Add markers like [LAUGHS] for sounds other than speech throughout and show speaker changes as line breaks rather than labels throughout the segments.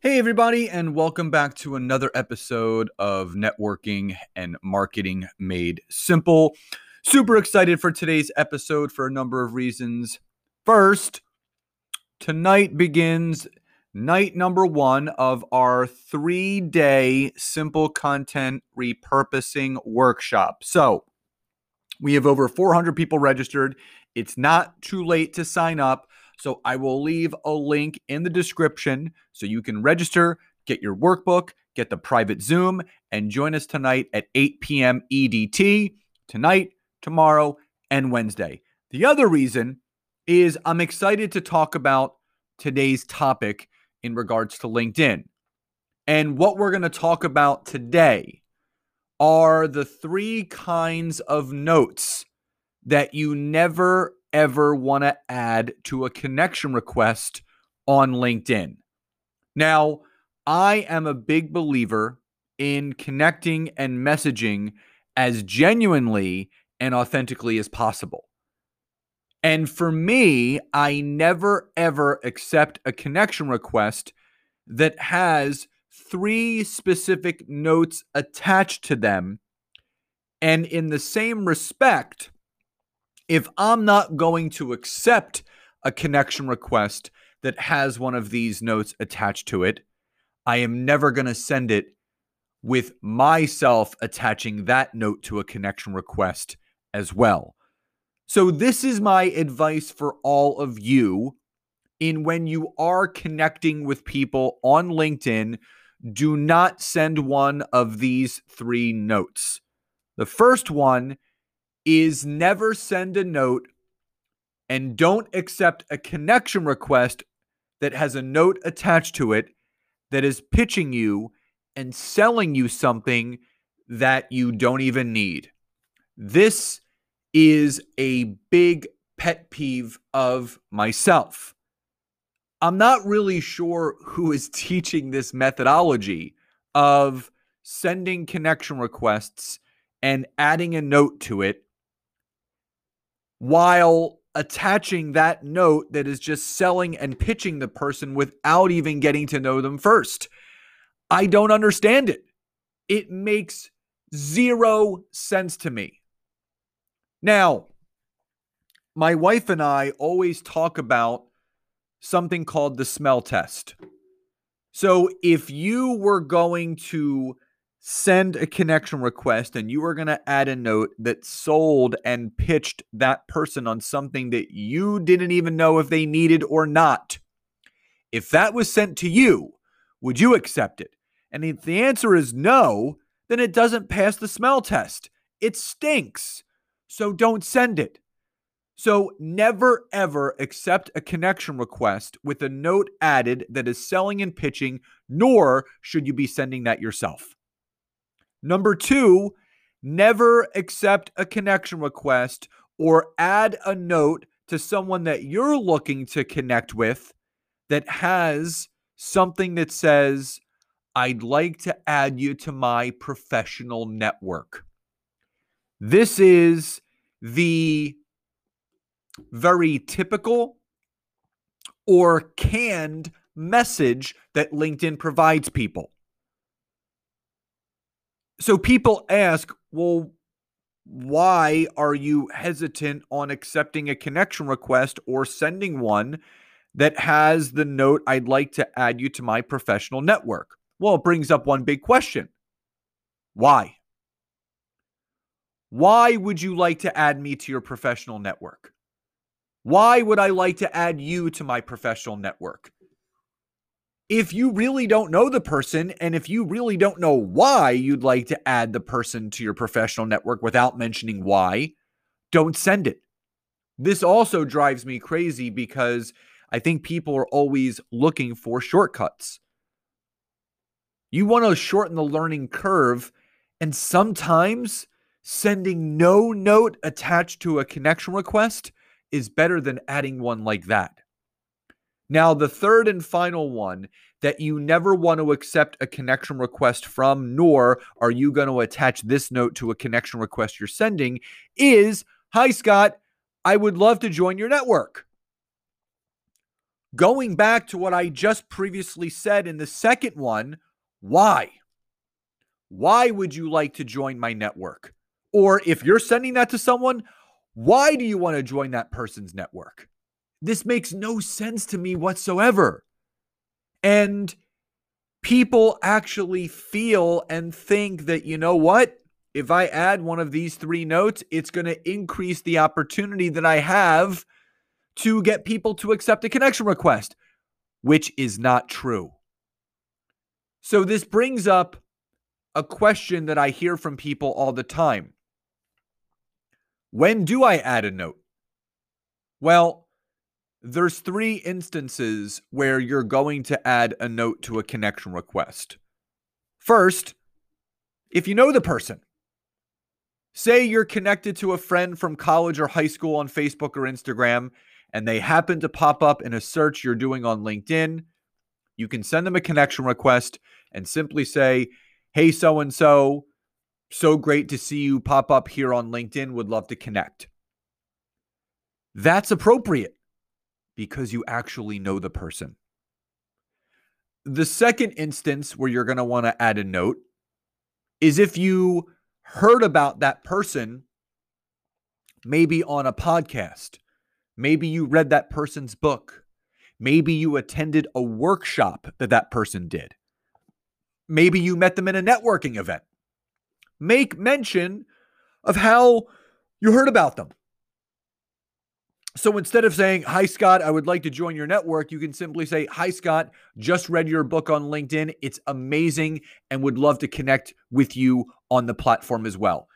Hey, everybody, and welcome back to another episode of Networking and Marketing Made Simple. Super excited for today's episode for a number of reasons. First, tonight begins night number one of our three day simple content repurposing workshop. So, we have over 400 people registered. It's not too late to sign up. So I will leave a link in the description so you can register, get your workbook, get the private Zoom, and join us tonight at 8 p.m. EDT, tonight, tomorrow, and Wednesday. The other reason is I'm excited to talk about today's topic in regards to LinkedIn. And what we're going to talk about today are the three kinds of notes that you never ever want to add to a connection request on LinkedIn. Now, I am a big believer in connecting and messaging as genuinely and authentically as possible. And for me, I never ever accept a connection request that has three specific notes attached to them. And in the same respect, if I'm not going to accept a connection request that has one of these notes attached to it, I am never going to send it with myself attaching that note to a connection request as well. So, this is my advice for all of you in when you are connecting with people on LinkedIn, do not send one of these three notes. The first one is never send a note and don't accept a connection request that has a note attached to it that is pitching you and selling you something that you don't even need. This is a big pet peeve of myself. I'm not really sure who is [LAUGHS] teaching this methodology of sending connection requests and adding a note to it while attaching that note that is just selling and pitching the person without even getting to know them first. I don't understand it. It makes zero sense to me. Now, my wife and I always talk about something called the smell test. So if you were going to send a connection request and you are going to add a note that sold and pitched that person on something that you didn't even know if they needed or not. If that was sent to you, would you accept it? And if the answer is no, then it doesn't pass the smell test. It stinks. So don't send it. So never ever accept a connection request with a note added that is selling and pitching, nor should you be sending that yourself. Number two, never accept a connection request or add a note to someone that you're looking to connect with that has something that says, I'd like to add you to my professional network. This is the very typical or canned message that LinkedIn provides people so people ask, well, why are you hesitant on accepting a connection request or sending one that has the note, I'd like to add you to my professional network? Well, it brings up one big question why? Why would you like to add me to your professional network? Why would I like to add you to my professional network? If you really don't know the person and if you really don't know why you'd like to add the person to your professional network without mentioning why, don't send it. This also drives me crazy because I think people are always looking for shortcuts. You want to shorten the learning curve, and sometimes sending no note attached to a connection request is better than adding one like that. Now, the third and final one that you never want to accept a connection request from, nor are you going to attach this note to a connection request you're sending, is Hi, Scott. I would love to join your network. Going back to what I just previously said in the second one, why? Why would you like to join my network? Or if you're sending that to someone, why do you want to join that person's network? This makes no sense to me whatsoever. And people actually feel and think that, you know what? If I add one of these three notes, it's going to increase the opportunity that I have to get people to accept a connection request, which is not true. So, this brings up a question that I hear from people all the time When do I add a note? Well, there's three instances where you're going to add a note to a connection request. First, if you know the person, say you're connected to a friend from college or high school on Facebook or Instagram, and they happen to pop up in a search you're doing on LinkedIn, you can send them a connection request and simply say, Hey, so and so, so great to see you pop up here on LinkedIn, would love to connect. That's appropriate because you actually know the person. The second instance where you're going to want to add a note is if you heard about that person maybe on a podcast, maybe you read that person's book, maybe you attended a workshop that that person did, maybe you met them in a networking event. Make mention of how you heard about them. So instead of saying, Hi, Scott, I would like to join your network, you can simply say, Hi, Scott, just read your book on LinkedIn. It's amazing and would love to connect with you on the platform as well.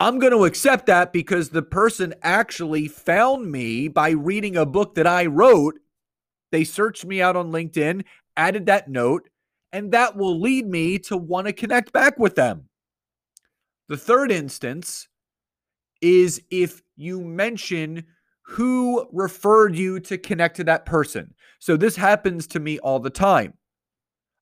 I'm going to accept that because the person actually found me by reading a book that I wrote. They searched me out on LinkedIn, added that note, and that will lead me to want to connect back with them. The third instance is if you mention who referred you to connect to that person. So this happens to me all the time.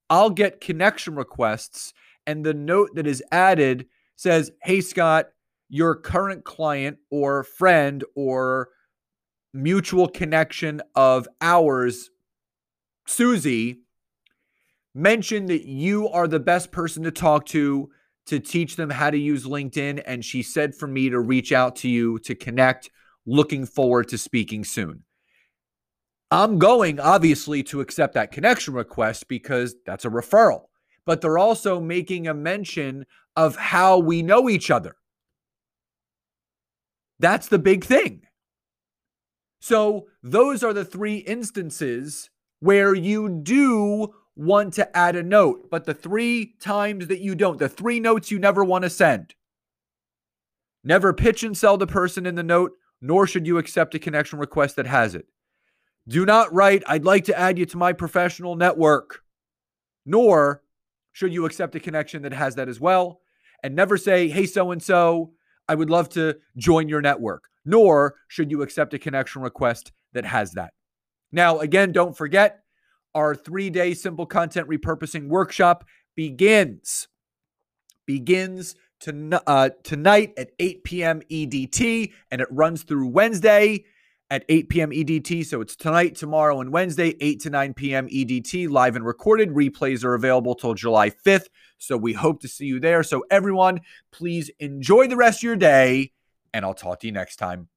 I'll get connection requests, and the note that is added says, Hey, Scott, your current client or friend or mutual connection of ours, Susie, mentioned that you are the best person to talk to to teach them how to use LinkedIn. And she said for me to reach out to you to connect looking forward to speaking soon. I'm going, obviously, to accept that connection request because that's a referral. But they're also making a mention of how we know each other. That's the big thing. So, those are the three instances where you do want to add a note, but the three times that you don't, the three notes you never want to send. Never pitch and sell the person in the note nor should you accept a connection request that has it. Do not write, I'd like to add you to my professional network, nor should you accept a connection that has that as well. And never say, hey, so and so, I would love to join your network, nor should you accept a connection request that has that. Now, again, don't forget our three day simple content repurposing workshop begins. Begins to, uh, tonight at 8 p.m. EDT, and it runs through Wednesday at 8 p.m. EDT. So it's tonight, tomorrow, and Wednesday, 8 to 9 p.m. EDT, live and recorded. Replays are available till July 5th. So we hope to see you there. So, everyone, please enjoy the rest of your day, and I'll talk to you next time.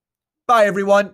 Bye, everyone.